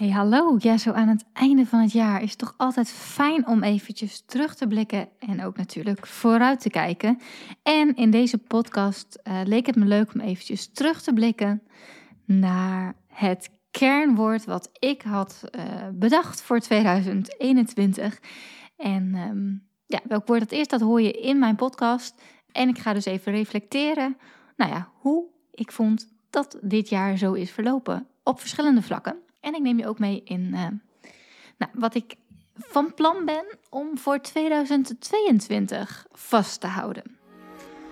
Hey hallo, ja zo aan het einde van het jaar is het toch altijd fijn om eventjes terug te blikken en ook natuurlijk vooruit te kijken. En in deze podcast uh, leek het me leuk om eventjes terug te blikken naar het kernwoord wat ik had uh, bedacht voor 2021. En um, ja, welk woord dat is, dat hoor je in mijn podcast. En ik ga dus even reflecteren, nou ja, hoe ik vond dat dit jaar zo is verlopen op verschillende vlakken. En ik neem je ook mee in uh, nou, wat ik van plan ben om voor 2022 vast te houden.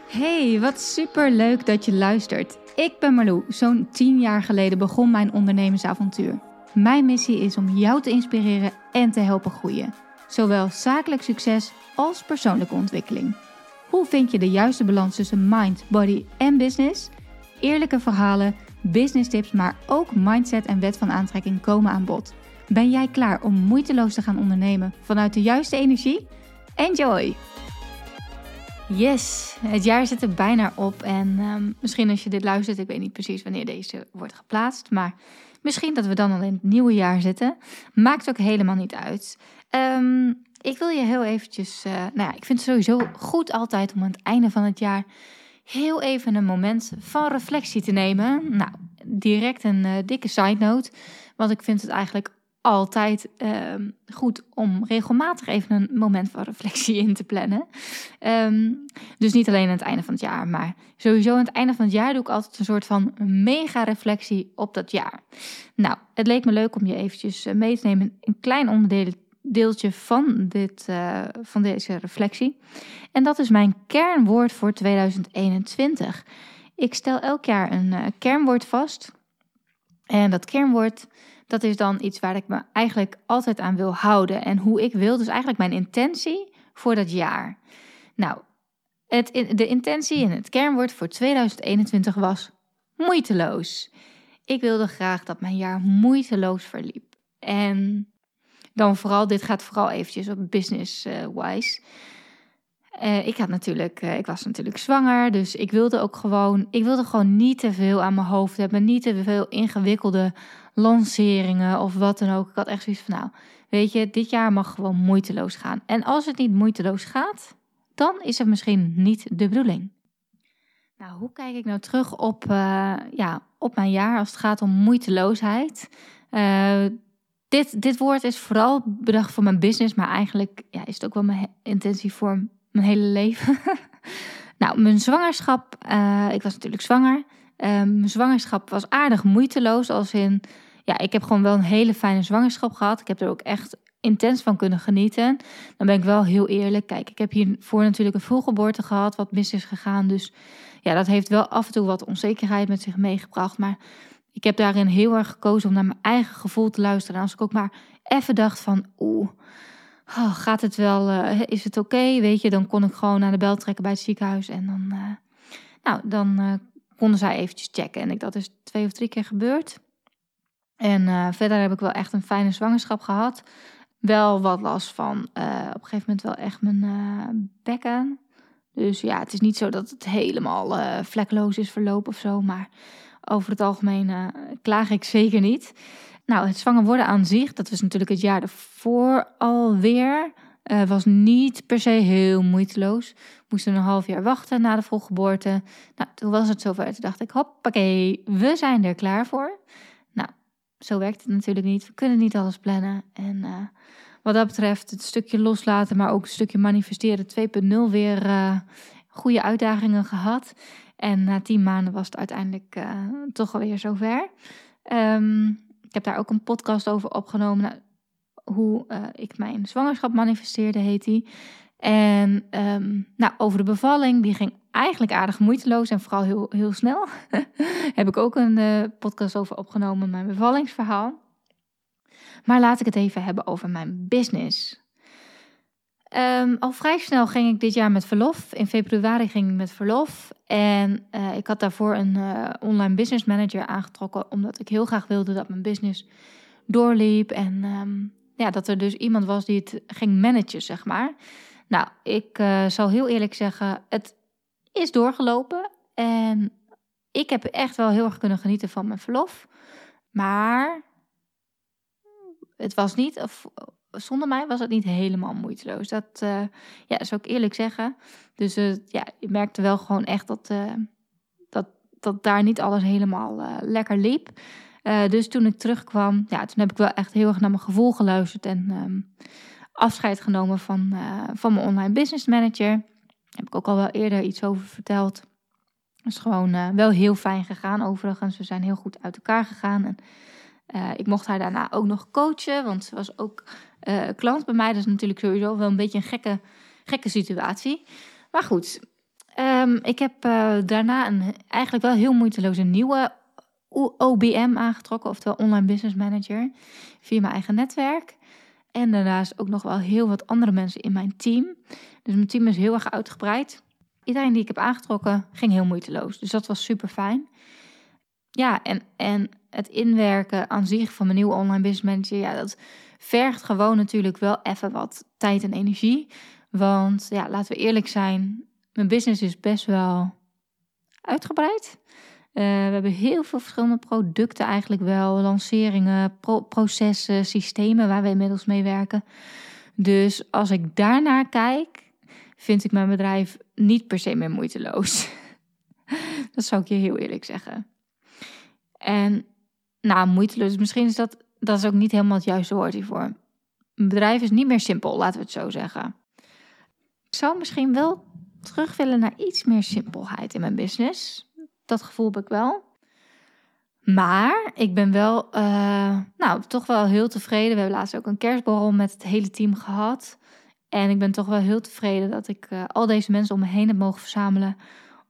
Hey, wat super leuk dat je luistert. Ik ben Marlou. Zo'n 10 jaar geleden begon mijn ondernemersavontuur. Mijn missie is om jou te inspireren en te helpen groeien. Zowel zakelijk succes als persoonlijke ontwikkeling. Hoe vind je de juiste balans tussen mind, body en business? Eerlijke verhalen business tips, maar ook mindset en wet van aantrekking komen aan bod. Ben jij klaar om moeiteloos te gaan ondernemen vanuit de juiste energie? Enjoy! Yes, het jaar zit er bijna op en um, misschien als je dit luistert, ik weet niet precies wanneer deze wordt geplaatst, maar misschien dat we dan al in het nieuwe jaar zitten. Maakt ook helemaal niet uit. Um, ik wil je heel eventjes, uh, nou ja, ik vind het sowieso goed altijd om aan het einde van het jaar heel even een moment van reflectie te nemen. Nou, direct een uh, dikke side note, want ik vind het eigenlijk altijd uh, goed om regelmatig even een moment van reflectie in te plannen. Um, dus niet alleen aan het einde van het jaar, maar sowieso aan het einde van het jaar doe ik altijd een soort van mega reflectie op dat jaar. Nou, het leek me leuk om je eventjes eh, mee te nemen, een klein onderdeel deeltje van, dit, uh, van deze reflectie. En dat is mijn kernwoord voor 2021. Ik stel elk jaar een uh, kernwoord vast. En dat kernwoord, dat is dan iets waar ik me eigenlijk altijd aan wil houden. En hoe ik wil, dus eigenlijk mijn intentie voor dat jaar. Nou, het, de intentie in het kernwoord voor 2021 was moeiteloos. Ik wilde graag dat mijn jaar moeiteloos verliep. En dan vooral, dit gaat vooral eventjes op business-wise. Uh, ik had natuurlijk, uh, ik was natuurlijk zwanger, dus ik wilde ook gewoon, ik wilde gewoon niet te veel aan mijn hoofd hebben, niet te veel ingewikkelde lanceringen of wat dan ook. Ik had echt zoiets van, nou, weet je, dit jaar mag gewoon moeiteloos gaan. En als het niet moeiteloos gaat, dan is het misschien niet de bedoeling. Nou, hoe kijk ik nou terug op, uh, ja, op mijn jaar als het gaat om moeiteloosheid? Dit, dit woord is vooral bedacht voor mijn business, maar eigenlijk ja, is het ook wel mijn intentie voor mijn hele leven. nou, mijn zwangerschap, uh, ik was natuurlijk zwanger. Uh, mijn zwangerschap was aardig moeiteloos, als in, ja, ik heb gewoon wel een hele fijne zwangerschap gehad. Ik heb er ook echt intens van kunnen genieten. Dan ben ik wel heel eerlijk. Kijk, ik heb hiervoor natuurlijk een vroeggeboorte gehad, wat mis is gegaan. Dus ja, dat heeft wel af en toe wat onzekerheid met zich meegebracht. Maar ik heb daarin heel erg gekozen om naar mijn eigen gevoel te luisteren. En als ik ook maar even dacht van, oeh, oh, gaat het wel, uh, is het oké? Weet je, dan kon ik gewoon naar de bel trekken bij het ziekenhuis. En dan, uh, nou, dan uh, konden zij eventjes checken. En ik, dat is twee of drie keer gebeurd. En verder heb ik wel echt een fijne zwangerschap gehad. Wel wat last van op een gegeven moment wel echt mijn bekken. Dus ja, het is niet zo dat het helemaal vlekloos is verlopen of zo. Maar over het algemeen uh, klaag ik zeker niet. Nou, het zwanger worden aan zich, dat was natuurlijk het jaar ervoor alweer. Uh, was niet per se heel moeiteloos. Moesten een half jaar wachten na de volgeboorte. Nou, toen was het zover. Toen dacht ik, hoppakee, we zijn er klaar voor. Nou, zo werkt het natuurlijk niet. We kunnen niet alles plannen. En uh, wat dat betreft, het stukje loslaten, maar ook het stukje manifesteren 2.0 weer goede uitdagingen gehad. En na tien maanden was het uiteindelijk uh, toch alweer zover. Um, ik heb daar ook een podcast over opgenomen. Nou, hoe uh, ik mijn zwangerschap manifesteerde, heet die. En um, nou, over de bevalling, die ging eigenlijk aardig moeiteloos en vooral heel, heel snel. heb ik ook een uh, podcast over opgenomen, mijn bevallingsverhaal. Maar laat ik het even hebben over mijn business. Um, al vrij snel ging ik dit jaar met verlof. In februari ging ik met verlof. En uh, ik had daarvoor een uh, online business manager aangetrokken, omdat ik heel graag wilde dat mijn business doorliep. En um, ja, dat er dus iemand was die het ging managen, zeg maar. Nou, ik uh, zal heel eerlijk zeggen, het is doorgelopen. En ik heb echt wel heel erg kunnen genieten van mijn verlof. Maar het was niet, of zonder mij was het niet helemaal moeiteloos. Dat, uh, ja, zou ik eerlijk zeggen. Dus uh, ja, je merkte wel gewoon echt dat, uh, dat, dat daar niet alles helemaal lekker liep. dus toen ik terugkwam, ja, toen heb ik wel echt heel erg naar mijn gevoel geluisterd en um, afscheid genomen van, van mijn online business manager. Daar heb ik ook al wel eerder iets over verteld. Het is gewoon wel heel fijn gegaan overigens. We zijn heel goed uit elkaar gegaan. En ik mocht haar daarna ook nog coachen, want ze was ook uh, klant bij mij. Dat is natuurlijk sowieso wel een beetje een gekke, gekke situatie. Maar goed, um, ik heb uh, daarna een, eigenlijk wel heel moeiteloos een nieuwe OBM aangetrokken, oftewel Online Business Manager, via mijn eigen netwerk. En daarnaast ook nog wel heel wat andere mensen in mijn team. Dus mijn team is heel erg uitgebreid. Iedereen die ik heb aangetrokken ging heel moeiteloos. Dus dat was super fijn. Ja, en, en het inwerken aan zich van mijn nieuwe online business manager, ja, dat vergt gewoon natuurlijk wel even wat tijd en energie. Want ja, laten we eerlijk zijn, mijn business is best wel uitgebreid. Uh, we hebben heel veel verschillende producten eigenlijk wel, lanceringen, pro processen, systemen waar we inmiddels mee werken. Dus als ik daarnaar kijk, vind ik mijn bedrijf niet per se meer moeiteloos. dat zou ik je heel eerlijk zeggen. En nou, moeiteloos, misschien is dat, dat is ook niet helemaal het juiste woord hiervoor. Een bedrijf is niet meer simpel, laten we het zo zeggen. Ik zou misschien wel terug willen naar iets meer simpelheid in mijn business. Dat gevoel heb ik wel. Maar ik ben wel, uh, nou, toch wel heel tevreden. We hebben laatst ook een kerstborrel met het hele team gehad. En ik ben toch wel heel tevreden dat ik uh, al deze mensen om me heen heb mogen verzamelen.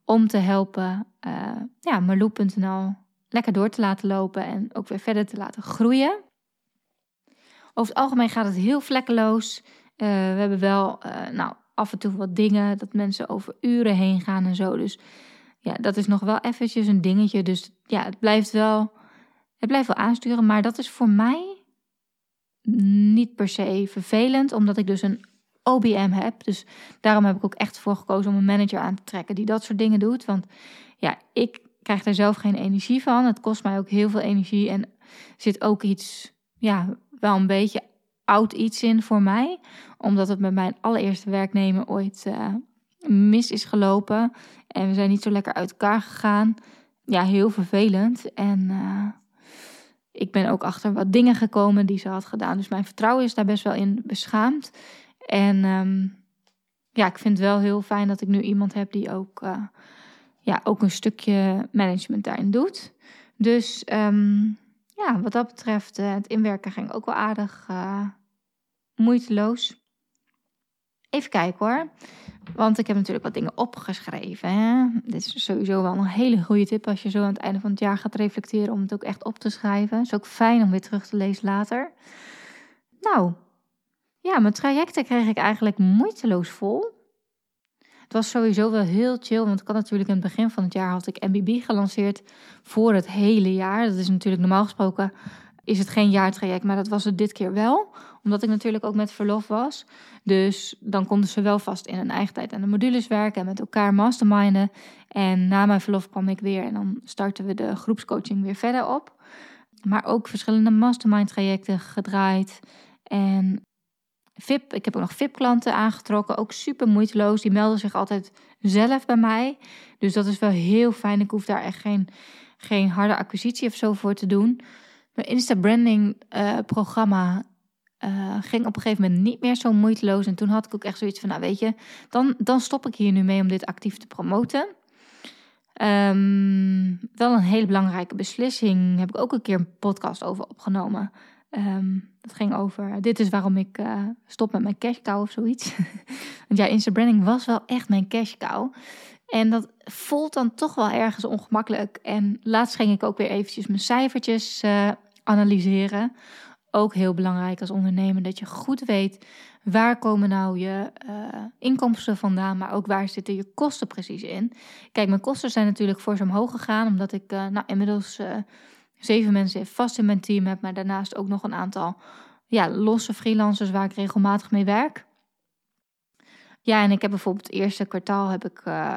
Om te helpen, uh, ja, Marloe.nl lekker door te laten lopen en ook weer verder te laten groeien. Over het algemeen gaat het heel vlekkeloos. Uh, we hebben wel uh, nou, af en toe wat dingen dat mensen over uren heen gaan en zo. Dus ja, dat is nog wel eventjes een dingetje. Dus ja, het blijft wel, het blijft wel aansturen. Maar dat is voor mij niet per se vervelend, omdat ik dus een OBM heb. Dus daarom heb ik ook echt voor gekozen om een manager aan te trekken die dat soort dingen doet. Want ja, ik krijg daar zelf geen energie van. Het kost mij ook heel veel energie en zit ook iets, ja, wel een beetje oud iets in voor mij. Omdat het met mijn allereerste werknemer ooit uh, mis is gelopen. En we zijn niet zo lekker uit elkaar gegaan. Ja, heel vervelend. En uh, ik ben ook achter wat dingen gekomen die ze had gedaan. Dus mijn vertrouwen is daar best wel in beschaamd. En um, ja, ik vind het wel heel fijn dat ik nu iemand heb die ook uh, ja, ook een stukje management daarin doet. Dus um, ja, wat dat betreft, uh, het inwerken ging ook wel aardig uh, moeiteloos. Even kijken hoor. Want ik heb natuurlijk wat dingen opgeschreven. Hè? Dit is sowieso wel een hele goede tip als je zo aan het einde van het jaar gaat reflecteren om het ook echt op te schrijven. Is ook fijn om weer terug te lezen later. Nou, ja, mijn trajecten kreeg ik eigenlijk moeiteloos vol. Het was sowieso wel heel chill, want ik had natuurlijk in het begin van het jaar had ik MBB gelanceerd voor het hele jaar. Dat is natuurlijk normaal gesproken is het geen jaartraject, maar dat was het dit keer wel, omdat ik natuurlijk ook met verlof was. Dus dan konden ze wel vast in hun eigen tijd aan de modules werken en met elkaar masterminden. En na mijn verlof kwam ik weer en dan starten we de groepscoaching weer verder op. Maar ook verschillende mastermind trajecten gedraaid. En VIP, ik heb ook nog VIP-klanten aangetrokken, ook super moeiteloos. Die melden zich altijd zelf bij mij. Dus dat is wel heel fijn. Ik hoef daar echt geen, geen harde acquisitie of zo voor te doen. Mijn Insta-branding uh, programma uh, ging op een gegeven moment niet meer zo moeiteloos. En toen had ik ook echt zoiets van, nou weet je, dan, dan stop ik hier nu mee om dit actief te promoten. Um, wel een hele belangrijke beslissing. Heb ik ook een keer een podcast over opgenomen. Um, dat ging over, dit is waarom ik uh, stop met mijn cash cow of zoiets. Want ja, Insta branding was wel echt mijn cash cow. En dat voelt dan toch wel ergens ongemakkelijk. En laatst ging ik ook weer eventjes mijn cijfertjes uh, analyseren. Ook heel belangrijk als ondernemer dat je goed weet waar komen nou je uh, inkomsten vandaan, maar ook waar zitten je kosten precies in. Kijk, mijn kosten zijn natuurlijk voor zo omhoog gegaan, omdat ik nou, inmiddels zeven mensen vast in mijn team heb, maar daarnaast ook nog een aantal ja, losse freelancers waar ik regelmatig mee werk. Ja, en ik heb bijvoorbeeld het eerste kwartaal heb ik uh,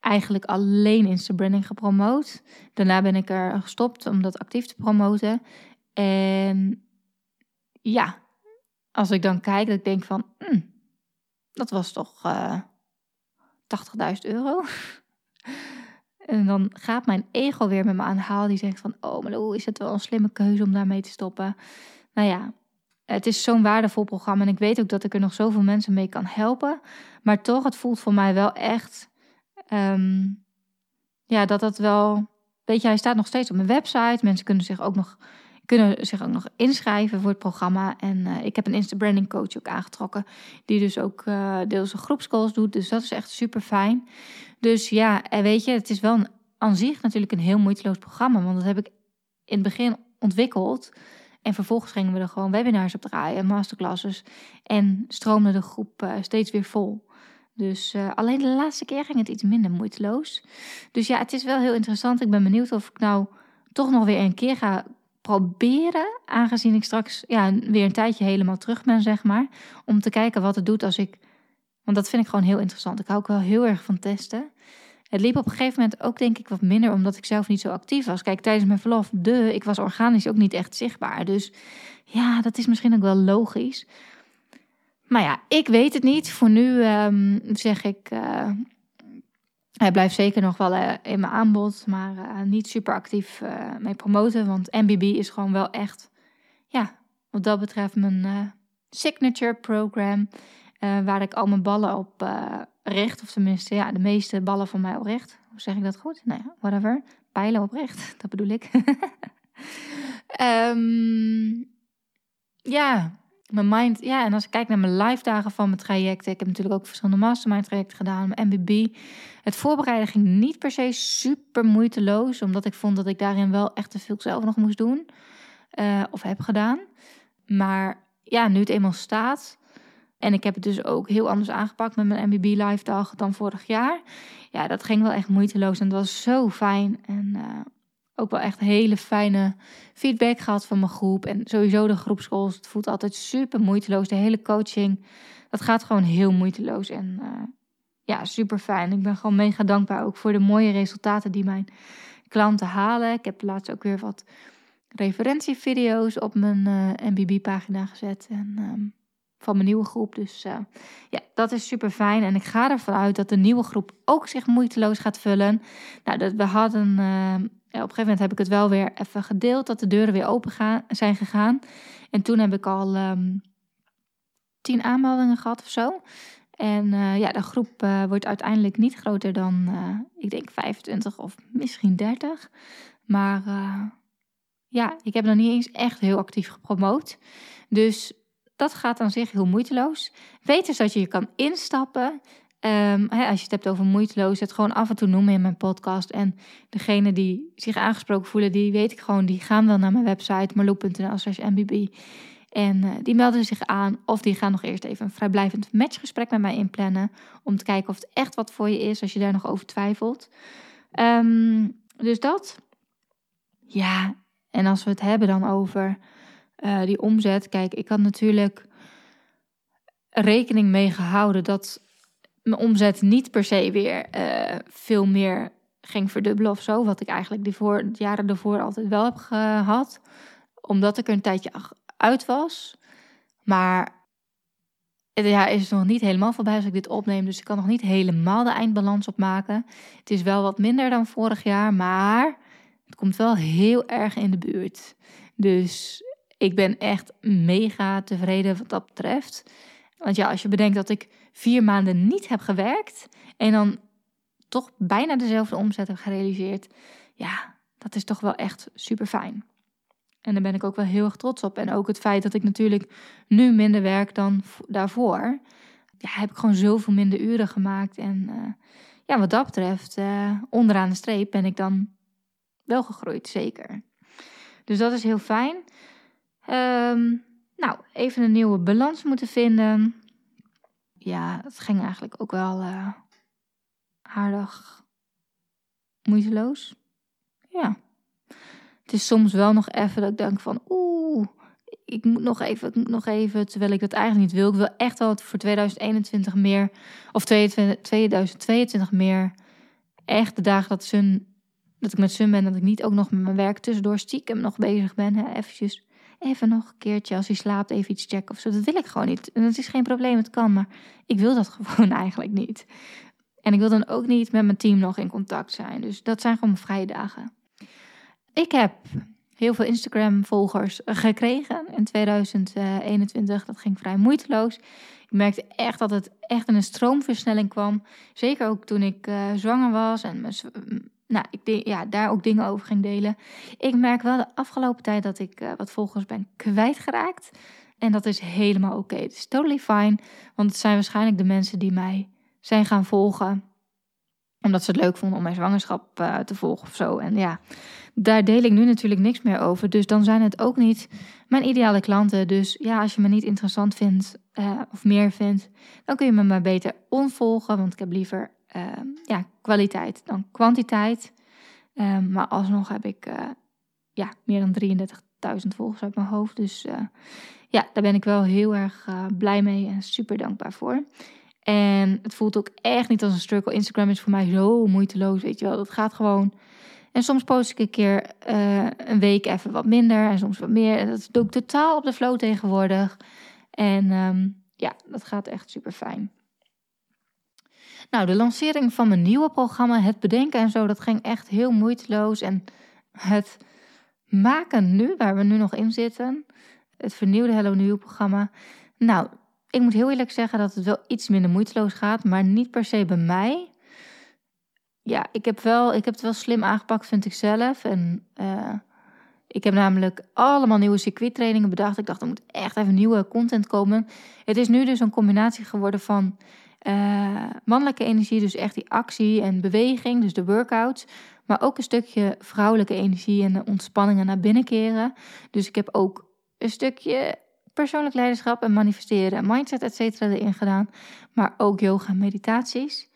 eigenlijk alleen Insta branding gepromoot. Daarna ben ik er gestopt om dat actief te promoten. En ja, als ik dan kijk, ik denk van, hm, dat was toch uh, 80.000 euro. en dan gaat mijn ego weer met me aan de haal. Die zegt van, oh, maar hoe is het wel een slimme keuze om daarmee te stoppen? Nou ja, het is zo'n waardevol programma. En ik weet ook dat ik er nog zoveel mensen mee kan helpen. Maar toch, het voelt voor mij wel echt... Ehm, ja, dat dat wel... Weet je, hij staat nog steeds op mijn website. Mensen kunnen zich ook nog kunnen zich ook nog inschrijven voor het programma. En uh, ik heb een Insta-branding coach ook aangetrokken, die dus ook uh, deels een groepscalls doet. Dus dat is echt super fijn. Dus ja, en weet je, het is wel aan zich natuurlijk een heel moeiteloos programma, want dat heb ik in het begin ontwikkeld. En vervolgens gingen we er gewoon webinars op draaien, masterclasses. En stroomde de groep uh, steeds weer vol. Dus alleen de laatste keer ging het iets minder moeiteloos. Dus ja, het is wel heel interessant. Ik ben benieuwd of ik nou toch nog weer een keer ga proberen, aangezien ik straks ja, weer een tijdje helemaal terug ben, zeg maar, om te kijken wat het doet als ik. Want dat vind ik gewoon heel interessant. Ik hou ook wel heel erg van testen. Het liep op een gegeven moment ook denk ik wat minder, omdat ik zelf niet zo actief was. Kijk, tijdens mijn verlof, de, ik was organisch ook niet echt zichtbaar. Dus ja, dat is misschien ook wel logisch. Maar ja, ik weet het niet. Voor nu um, zeg ik, uh, hij blijft zeker nog wel uh, in mijn aanbod, maar uh, niet super actief uh, mee promoten. Want MBB is gewoon wel echt, ja, wat dat betreft mijn signature program. waar ik al mijn ballen op richt. Of tenminste, ja, de meeste ballen van mij op richt. Hoe zeg ik dat goed? Nou ja, whatever. Pijlen op richt, dat bedoel ik. um, ja, mijn mind, ja, en als ik kijk naar mijn live dagen van mijn trajecten, ik heb natuurlijk ook verschillende mastermind trajecten gedaan, mijn MBB. Het voorbereiden ging niet per se super moeiteloos, omdat ik vond dat ik daarin wel echt te veel zelf nog moest doen, uh, of heb gedaan. Maar ja, nu het eenmaal staat, en ik heb het dus ook heel anders aangepakt met mijn MBB live dag dan vorig jaar. Ja, dat ging wel echt moeiteloos en dat was zo fijn. En uh, ook wel echt hele fijne feedback gehad van mijn groep. En sowieso de groepschool, het voelt altijd super moeiteloos. De hele coaching, dat gaat gewoon heel moeiteloos. En uh, ja, super fijn. Ik ben gewoon mega dankbaar ook voor de mooie resultaten die mijn klanten halen. Ik heb laatst ook weer wat referentievideo's op mijn uh, eh, MBB-pagina gezet. En um, van mijn nieuwe groep. Dus uh, ja, dat is super fijn. En ik ga ervan uit dat de nieuwe groep ook zich moeiteloos gaat vullen. Nou, dat we hadden op een gegeven moment heb ik het wel weer even gedeeld dat de deuren weer open gaan, zijn gegaan. En toen heb ik al um, tien aanmeldingen gehad of zo. En uh, ja, de groep uh, wordt uiteindelijk niet groter dan, uh, ik denk 25 of misschien 30. Maar ja, ik heb nog niet eens echt heel actief gepromoot. Dus dat gaat aan zich heel moeiteloos. Weet dus dat je je kan instappen. Um, hè, als je het hebt over moeiteloos, het gewoon af en toe noemen in mijn podcast. En degene die zich aangesproken voelen, die weet ik gewoon, die gaan wel naar mijn website marloe.nl slash mbb. En uh, die melden zich aan of die gaan nog eerst even een vrijblijvend matchgesprek met mij inplannen. Om te kijken of het echt wat voor je is, als je daar nog over twijfelt. Um, dus dat. Ja, en als we het hebben dan over uh, die omzet. Kijk, ik had natuurlijk rekening mee gehouden dat mijn omzet niet per se weer uh, veel meer ging verdubbelen of zo. Wat ik eigenlijk de, jaren ervoor altijd wel heb gehad. Omdat ik er een tijdje uit was. Maar het jaar is nog niet helemaal voorbij als ik dit opneem. Dus ik kan nog niet helemaal de eindbalans opmaken. Het is wel wat minder dan vorig jaar. Maar het komt wel heel erg in de buurt. Dus ik ben echt mega tevreden wat dat betreft. Want ja, als je bedenkt dat ik vier maanden niet heb gewerkt en dan toch bijna dezelfde omzet heb gerealiseerd, ja, dat is toch wel echt super fijn. En daar ben ik ook wel heel erg trots op. En ook het feit dat ik natuurlijk nu minder werk dan daarvoor. Ja, heb ik gewoon zoveel minder uren gemaakt. En uh, ja, wat dat betreft, uh, onderaan de streep ben ik dan wel gegroeid, zeker. Dus dat is heel fijn. Um, nou, even een nieuwe balans moeten vinden. Ja, het ging eigenlijk ook wel uh, aardig moeiteloos. Ja. Het is soms wel nog even dat ik denk van, oeh, ik moet nog even, ik moet nog even, terwijl ik dat eigenlijk niet wil. Ik wil echt wel voor 2021 meer, of 2022 meer, echt de dagen dat, Sun, dat ik met Sun ben, dat ik niet ook nog met mijn werk tussendoor stiekem nog bezig ben. Hè, eventjes even nog een keertje als hij slaapt even iets checken of zo. Dat wil ik gewoon niet. En dat is geen probleem, het kan, maar ik wil dat gewoon eigenlijk niet. En ik wil dan ook niet met mijn team nog in contact zijn. Dus dat zijn gewoon mijn vrije dagen. Ik heb heel veel Instagram-volgers gekregen in 2021. Dat ging vrij moeiteloos. Ik merkte echt dat het echt in een stroomversnelling kwam. Zeker ook toen ik uh, zwanger was en mijn, nou, ik ja, daar ook dingen over ging delen. Ik merk wel de afgelopen tijd dat ik uh, wat volgers ben kwijtgeraakt. En dat is helemaal oké. Het is totally fine. Want het zijn waarschijnlijk de mensen die mij zijn gaan volgen. Omdat ze het leuk vonden om mijn zwangerschap uh, te volgen of zo. En ja, daar deel ik nu natuurlijk niks meer over. Dus dan zijn het ook niet mijn ideale klanten. Dus ja, als je me niet interessant vindt uh, of meer vindt, dan kun je me maar beter onvolgen. Want ik heb liever ja, kwaliteit dan kwantiteit. Uh, maar alsnog heb ik ja, meer dan 33.000 volgers uit mijn hoofd. Dus ja, daar ben ik wel heel erg blij mee en super dankbaar voor. En het voelt ook echt niet als een struggle. Instagram is voor mij zo moeiteloos, weet je wel. Dat gaat gewoon en soms post ik een keer een week even wat minder en soms wat meer. Dat doe ik totaal op de flow tegenwoordig. En um, ja, dat gaat echt super fijn. Nou, de lancering van mijn nieuwe programma, het bedenken en zo, dat ging echt heel moeiteloos. En het maken nu, waar we nu nog in zitten, het vernieuwde Hello New programma. Nou, ik moet heel eerlijk zeggen dat het wel iets minder moeiteloos gaat, maar niet per se bij mij ja, ik heb, wel, ik heb het wel slim aangepakt, vind ik zelf. En uh, ik heb namelijk allemaal nieuwe circuittrainingen bedacht. Ik dacht, er moet echt even nieuwe content komen. Het is nu dus een combinatie geworden van uh, mannelijke energie, dus echt die actie en beweging, dus de workouts. Maar ook een stukje vrouwelijke energie en de ontspanningen naar binnen keren. Dus ik heb ook een stukje persoonlijk leiderschap en manifesteren, mindset, et cetera, erin gedaan. Maar ook yoga en meditaties.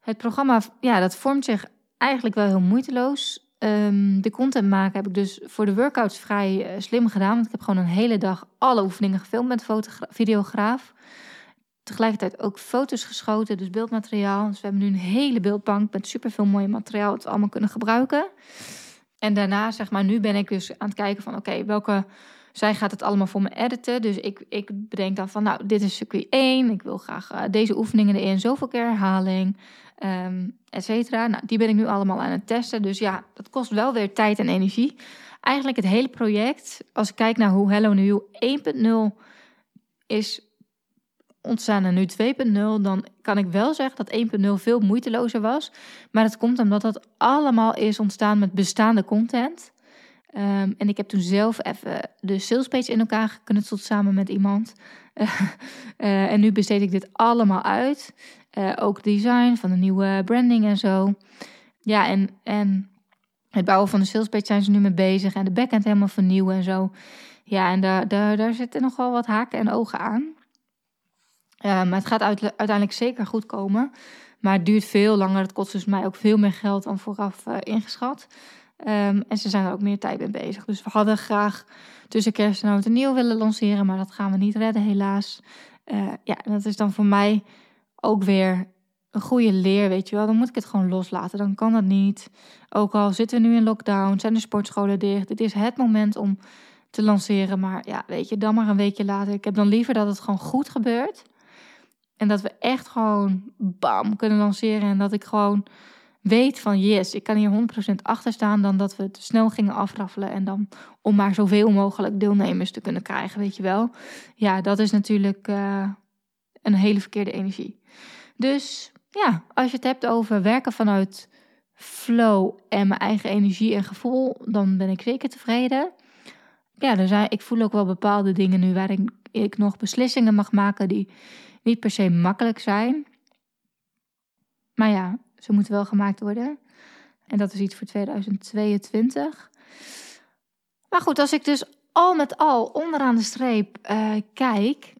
Het programma, ja, dat vormt zich eigenlijk wel heel moeiteloos. Um, de content maken heb ik dus voor de workouts vrij uh, slim gedaan. Want ik heb gewoon een hele dag alle oefeningen gefilmd met videograaf. Tegelijkertijd ook foto's geschoten, dus beeldmateriaal. Dus we hebben nu een hele beeldbank met superveel mooi materiaal dat we allemaal kunnen gebruiken. En daarna, zeg maar, nu ben ik dus aan het kijken van... oké, welke zij gaat het allemaal voor me editen. Dus ik, ik bedenk dan van, nou, dit is circuit 1. Ik wil graag uh, deze oefeningen erin, zoveel keer herhaling, um, et cetera. Nou, die ben ik nu allemaal aan het testen. Dus ja, dat kost wel weer tijd en energie. Eigenlijk het hele project, als ik kijk naar hoe Hello New 1.0 is ontstaan en nu 2.0, dan kan ik wel zeggen dat 1.0 veel moeitelozer was. Maar dat komt omdat dat allemaal is ontstaan met bestaande content. Um, en ik heb toen zelf even de salespage in elkaar geknutseld samen met iemand. Uh, en nu besteed ik dit allemaal uit. Uh, ook design van de nieuwe branding en zo. Ja, en, en het bouwen van de salespage zijn ze nu mee bezig. En de backend helemaal vernieuwen en zo. Ja, en daar, daar, daar zitten nogal wat haken en ogen aan. Maar het gaat uiteindelijk zeker goed komen. Maar het duurt veel langer. Het kost dus mij ook veel meer geld dan vooraf ingeschat. Um, en ze zijn er ook meer tijd mee bezig. Dus we hadden graag tussen kerst en oud en nieuw willen lanceren, maar dat gaan we niet redden helaas. Uh, ja, en dat is dan voor mij ook weer een goede leer, weet je wel. Dan moet ik het gewoon loslaten, dan kan dat niet. Ook al zitten we nu in lockdown, zijn de sportscholen dicht. Het is het moment om te lanceren, maar ja, weet je, dan maar een weekje later. Ik heb dan liever dat het gewoon goed gebeurt. En dat we echt gewoon bam kunnen lanceren en dat ik gewoon weet van yes, ik kan hier 100% achter staan dan dat we het snel gingen afraffelen en dan om maar zoveel mogelijk deelnemers te kunnen krijgen, weet je wel. Ja, dat is natuurlijk uh, een hele verkeerde energie. Dus ja, als je het hebt over werken vanuit flow en mijn eigen energie en gevoel, dan ben ik zeker tevreden. Ja, er zijn, ik voel ook wel bepaalde dingen nu waarin ik nog beslissingen mag maken die niet per se makkelijk zijn. Maar ja, ze moeten wel gemaakt worden. En dat is iets voor 2022. Maar goed, als ik dus al met al onderaan de streep uh, kijk,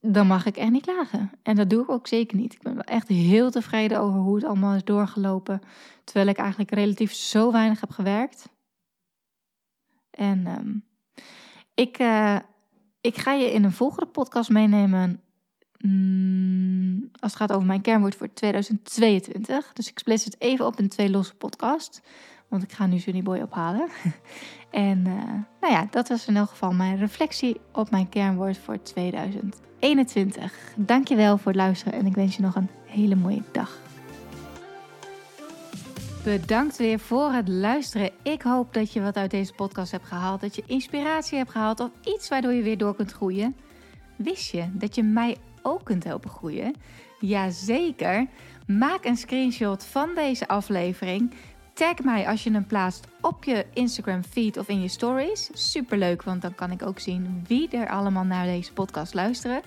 dan mag ik echt niet klagen. En dat doe ik ook zeker niet. Ik ben wel echt heel tevreden over hoe het allemaal is doorgelopen. Terwijl ik eigenlijk relatief zo weinig heb gewerkt. En um, ik, uh, ik ga je in een volgende podcast meenemen Mm, als het gaat over mijn kernwoord voor 2022. Dus ik splits het even op in twee losse podcast. Want ik ga nu Sunny Boy ophalen. en uh, nou ja, dat was in elk geval mijn reflectie op mijn kernwoord voor 2021. Dankjewel voor het luisteren en ik wens je nog een hele mooie dag. Bedankt weer voor het luisteren. Ik hoop dat je wat uit deze podcast hebt gehaald. Dat je inspiratie hebt gehaald of iets waardoor je weer door kunt groeien. Wist je dat je mij ook kunt helpen groeien? Jazeker. Maak een screenshot van deze aflevering. Tag mij als je hem plaatst op je Instagram feed of in je stories. Superleuk, want dan kan ik ook zien wie er allemaal naar deze podcast luisteren.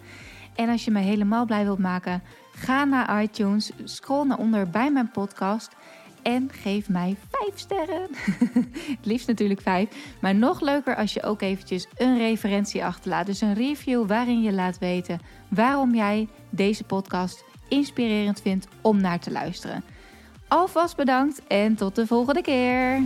En als je me helemaal blij wilt maken, ga naar iTunes, scroll naar onder bij mijn podcast en geef mij 5 sterren. Het liefst natuurlijk 5. Maar nog leuker als je ook eventjes een referentie achterlaat. Dus een review waarin je laat weten waarom jij deze podcast inspirerend vindt om naar te luisteren. Alvast bedankt en tot de volgende keer.